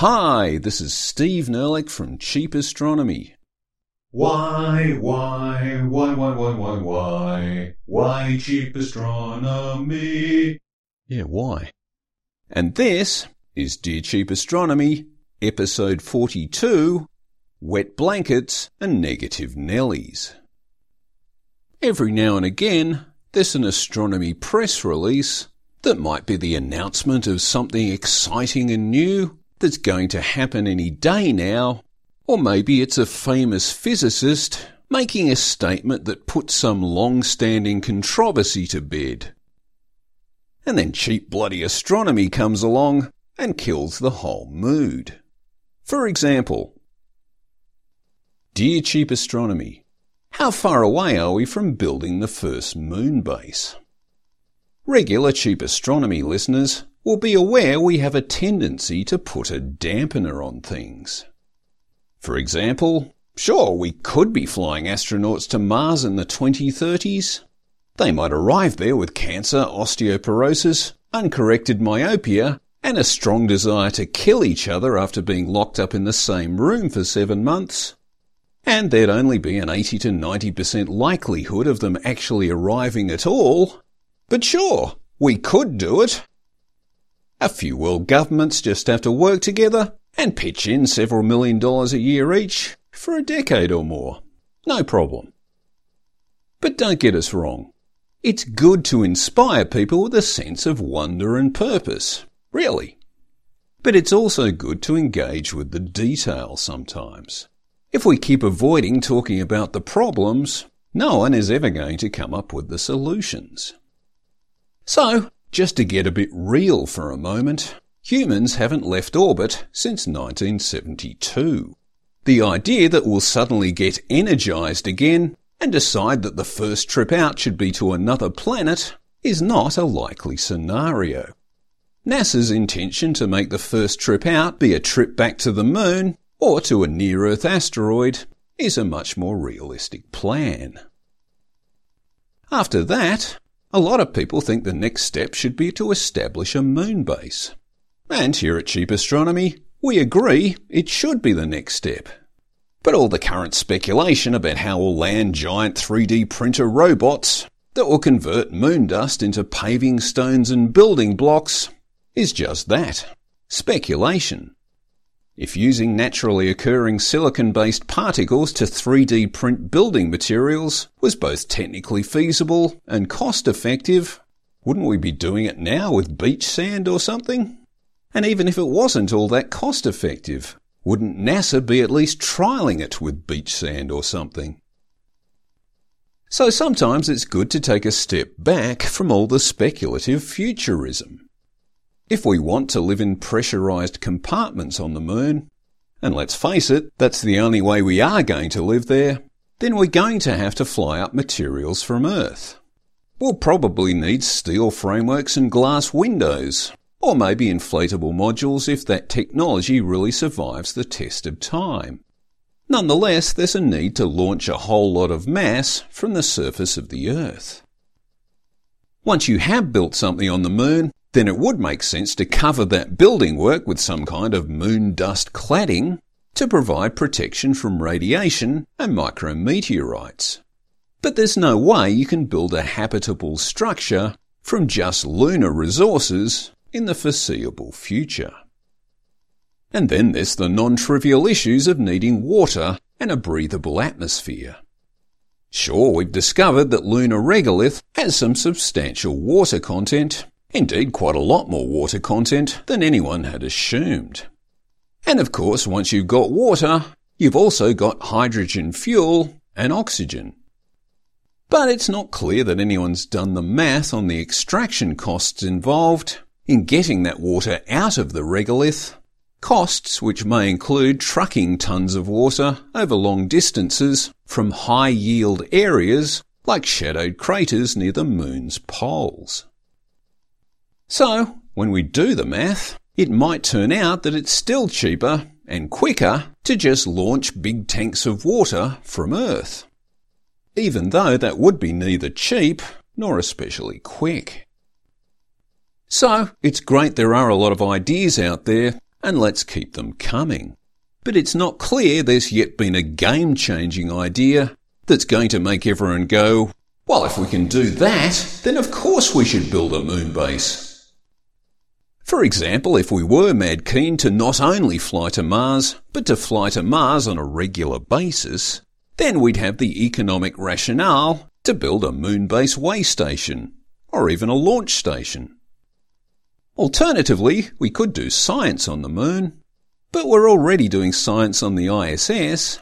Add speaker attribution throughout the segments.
Speaker 1: Hi, this is Steve Nerlich from Cheap Astronomy.
Speaker 2: Why, why, why, why, why, why, why, why cheap astronomy?
Speaker 1: Yeah, why? And this is Dear Cheap Astronomy, episode 42, Wet Blankets and Negative Nellies. Every now and again, there's an astronomy press release that might be the announcement of something exciting and new that's going to happen any day now, or maybe it's a famous physicist making a statement that puts some long-standing controversy to bed. And then cheap bloody astronomy comes along and kills the whole mood. For example, Dear Cheap Astronomy, how far away are we from building the first moon base? Regular cheap astronomy listeners will be aware we have a tendency to put a dampener on things. For example, sure, we could be flying astronauts to Mars in the 2030s. They might arrive there with cancer, osteoporosis, uncorrected myopia, and a strong desire to kill each other after being locked up in the same room for seven months and there'd only be an 80 to 90% likelihood of them actually arriving at all. But sure, we could do it. A few world governments just have to work together and pitch in several million dollars a year each for a decade or more. No problem. But don't get us wrong. It's good to inspire people with a sense of wonder and purpose. Really. But it's also good to engage with the detail sometimes. If we keep avoiding talking about the problems, no one is ever going to come up with the solutions. So, just to get a bit real for a moment, humans haven't left orbit since 1972. The idea that we'll suddenly get energized again and decide that the first trip out should be to another planet is not a likely scenario. NASA's intention to make the first trip out be a trip back to the moon or to a near Earth asteroid is a much more realistic plan. After that, a lot of people think the next step should be to establish a moon base. And here at Cheap Astronomy, we agree it should be the next step. But all the current speculation about how we'll land giant 3D printer robots that will convert moon dust into paving stones and building blocks is just that speculation. If using naturally occurring silicon-based particles to 3D print building materials was both technically feasible and cost-effective, wouldn't we be doing it now with beach sand or something? And even if it wasn't all that cost-effective, wouldn't NASA be at least trialing it with beach sand or something? So sometimes it's good to take a step back from all the speculative futurism. If we want to live in pressurized compartments on the moon, and let's face it, that's the only way we are going to live there, then we're going to have to fly up materials from Earth. We'll probably need steel frameworks and glass windows, or maybe inflatable modules if that technology really survives the test of time. Nonetheless, there's a need to launch a whole lot of mass from the surface of the Earth. Once you have built something on the moon, then it would make sense to cover that building work with some kind of moon dust cladding to provide protection from radiation and micrometeorites. But there's no way you can build a habitable structure from just lunar resources in the foreseeable future. And then there's the non-trivial issues of needing water and a breathable atmosphere. Sure, we've discovered that lunar regolith has some substantial water content, Indeed, quite a lot more water content than anyone had assumed. And of course, once you've got water, you've also got hydrogen fuel and oxygen. But it's not clear that anyone's done the math on the extraction costs involved in getting that water out of the regolith, costs which may include trucking tons of water over long distances from high yield areas like shadowed craters near the moon's poles. So, when we do the math, it might turn out that it's still cheaper and quicker to just launch big tanks of water from Earth. Even though that would be neither cheap nor especially quick. So, it's great there are a lot of ideas out there and let's keep them coming. But it's not clear there's yet been a game changing idea that's going to make everyone go, well, if we can do that, then of course we should build a moon base. For example, if we were mad keen to not only fly to Mars, but to fly to Mars on a regular basis, then we'd have the economic rationale to build a moon base way station, or even a launch station. Alternatively, we could do science on the moon, but we're already doing science on the ISS.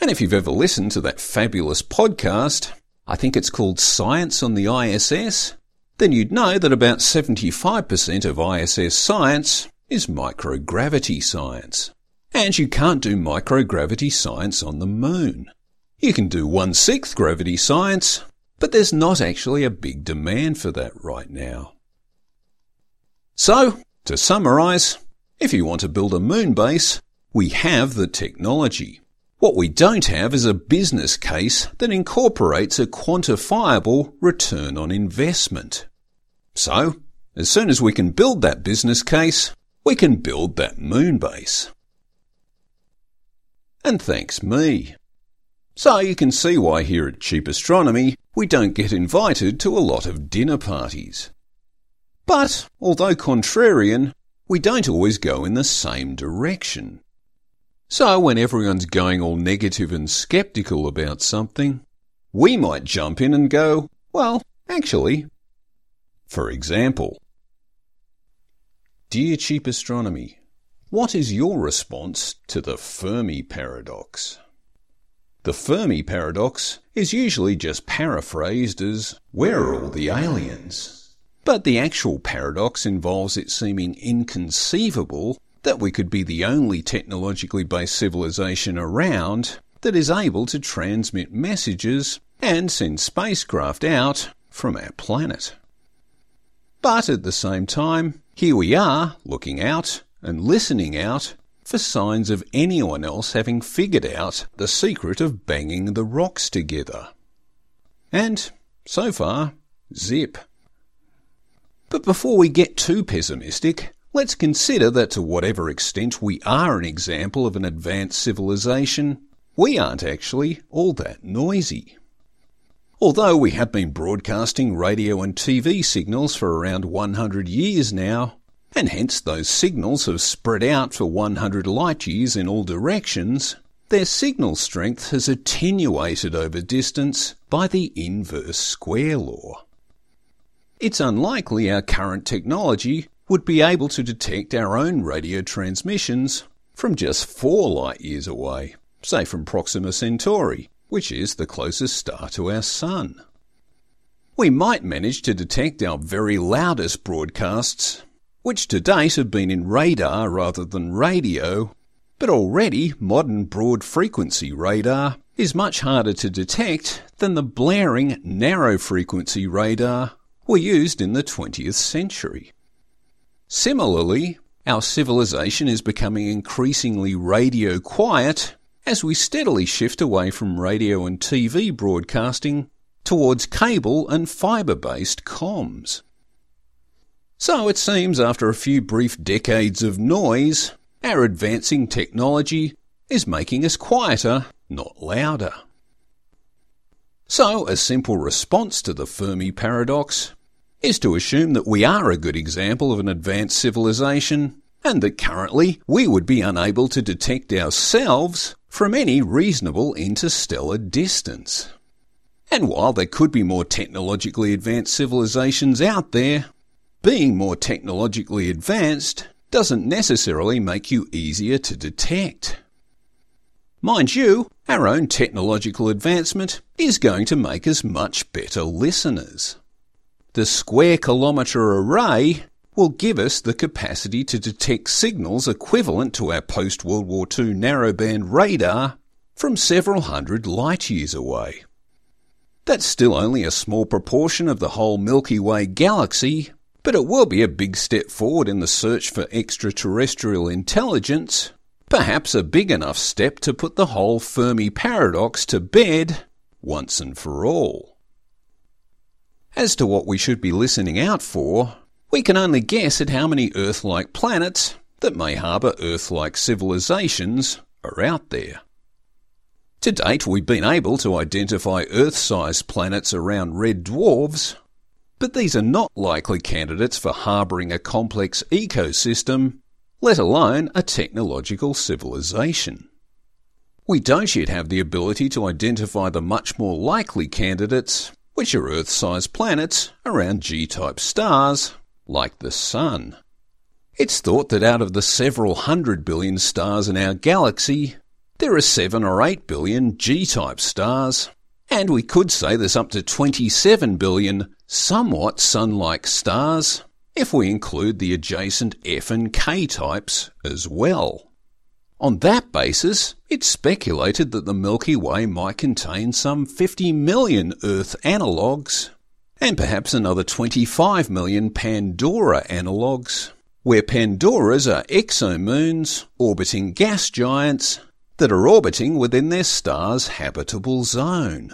Speaker 1: And if you've ever listened to that fabulous podcast, I think it's called Science on the ISS, then you'd know that about 75% of ISS science is microgravity science. And you can't do microgravity science on the moon. You can do one-sixth gravity science, but there's not actually a big demand for that right now. So, to summarise, if you want to build a moon base, we have the technology. What we don't have is a business case that incorporates a quantifiable return on investment. So, as soon as we can build that business case, we can build that moon base. And thanks me. So you can see why here at Cheap Astronomy we don't get invited to a lot of dinner parties. But, although contrarian, we don't always go in the same direction. So when everyone's going all negative and skeptical about something, we might jump in and go, well, actually. For example, Dear Cheap Astronomy, what is your response to the Fermi paradox? The Fermi paradox is usually just paraphrased as, where are all the aliens? But the actual paradox involves it seeming inconceivable that we could be the only technologically based civilization around that is able to transmit messages and send spacecraft out from our planet. But at the same time, here we are looking out and listening out for signs of anyone else having figured out the secret of banging the rocks together. And so far, zip. But before we get too pessimistic, let's consider that to whatever extent we are an example of an advanced civilization, we aren't actually all that noisy. Although we have been broadcasting radio and TV signals for around 100 years now, and hence those signals have spread out for 100 light years in all directions, their signal strength has attenuated over distance by the inverse square law. It's unlikely our current technology would be able to detect our own radio transmissions from just four light years away, say from Proxima Centauri, which is the closest star to our Sun. We might manage to detect our very loudest broadcasts, which to date have been in radar rather than radio, but already modern broad frequency radar is much harder to detect than the blaring narrow frequency radar we used in the 20th century. Similarly, our civilization is becoming increasingly radio quiet as we steadily shift away from radio and TV broadcasting towards cable and fibre based comms. So it seems after a few brief decades of noise, our advancing technology is making us quieter, not louder. So, a simple response to the Fermi paradox is to assume that we are a good example of an advanced civilization and that currently we would be unable to detect ourselves from any reasonable interstellar distance. And while there could be more technologically advanced civilizations out there, being more technologically advanced doesn't necessarily make you easier to detect. Mind you, our own technological advancement is going to make us much better listeners. The square kilometre array will give us the capacity to detect signals equivalent to our post World War II narrowband radar from several hundred light years away. That's still only a small proportion of the whole Milky Way galaxy, but it will be a big step forward in the search for extraterrestrial intelligence, perhaps a big enough step to put the whole Fermi paradox to bed once and for all. As to what we should be listening out for, we can only guess at how many Earth like planets that may harbour Earth-like civilizations are out there. To date, we've been able to identify Earth-sized planets around red dwarfs, but these are not likely candidates for harbouring a complex ecosystem, let alone a technological civilization. We don't yet have the ability to identify the much more likely candidates, which are Earth-sized planets around G-type stars, like the Sun. It's thought that out of the several hundred billion stars in our galaxy, there are 7 or 8 billion G-type stars, and we could say there's up to 27 billion somewhat Sun-like stars if we include the adjacent F and K types as well. On that basis, it's speculated that the Milky Way might contain some 50 million Earth analogues and perhaps another 25 million Pandora analogues, where Pandoras are exomoons orbiting gas giants that are orbiting within their star's habitable zone.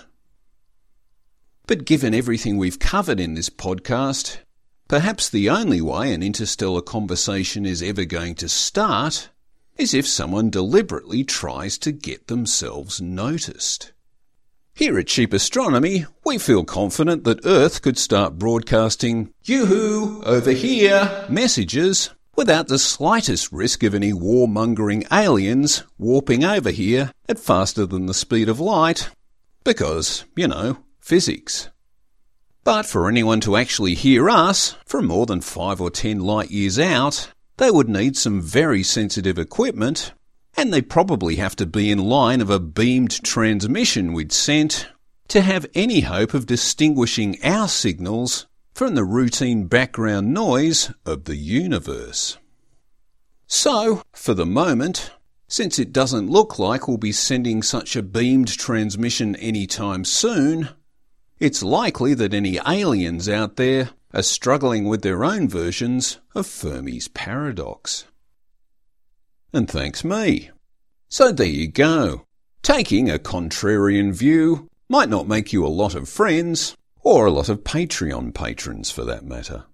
Speaker 1: But given everything we've covered in this podcast, perhaps the only way an interstellar conversation is ever going to start is if someone deliberately tries to get themselves noticed. Here at Cheap Astronomy, we feel confident that Earth could start broadcasting Yoo-hoo, over here messages without the slightest risk of any warmongering aliens warping over here at faster than the speed of light, because, you know, physics. But for anyone to actually hear us from more than 5 or 10 light years out, they would need some very sensitive equipment, and they'd probably have to be in line of a beamed transmission we'd sent to have any hope of distinguishing our signals from the routine background noise of the universe. So, for the moment, since it doesn't look like we'll be sending such a beamed transmission anytime soon, it's likely that any aliens out there are struggling with their own versions of Fermi's paradox. And thanks me. So there you go. Taking a contrarian view might not make you a lot of friends, or a lot of Patreon patrons for that matter.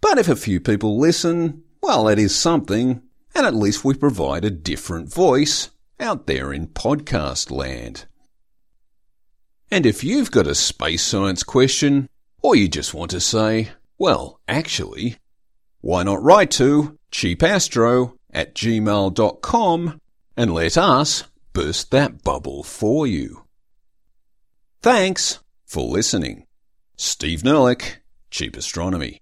Speaker 1: But if a few people listen, well, that is something, and at least we provide a different voice out there in podcast land. And if you've got a space science question, or you just want to say, well, actually, why not write to cheapastro at gmail.com and let us burst that bubble for you. Thanks for listening. Steve Nerlich, Cheap Astronomy.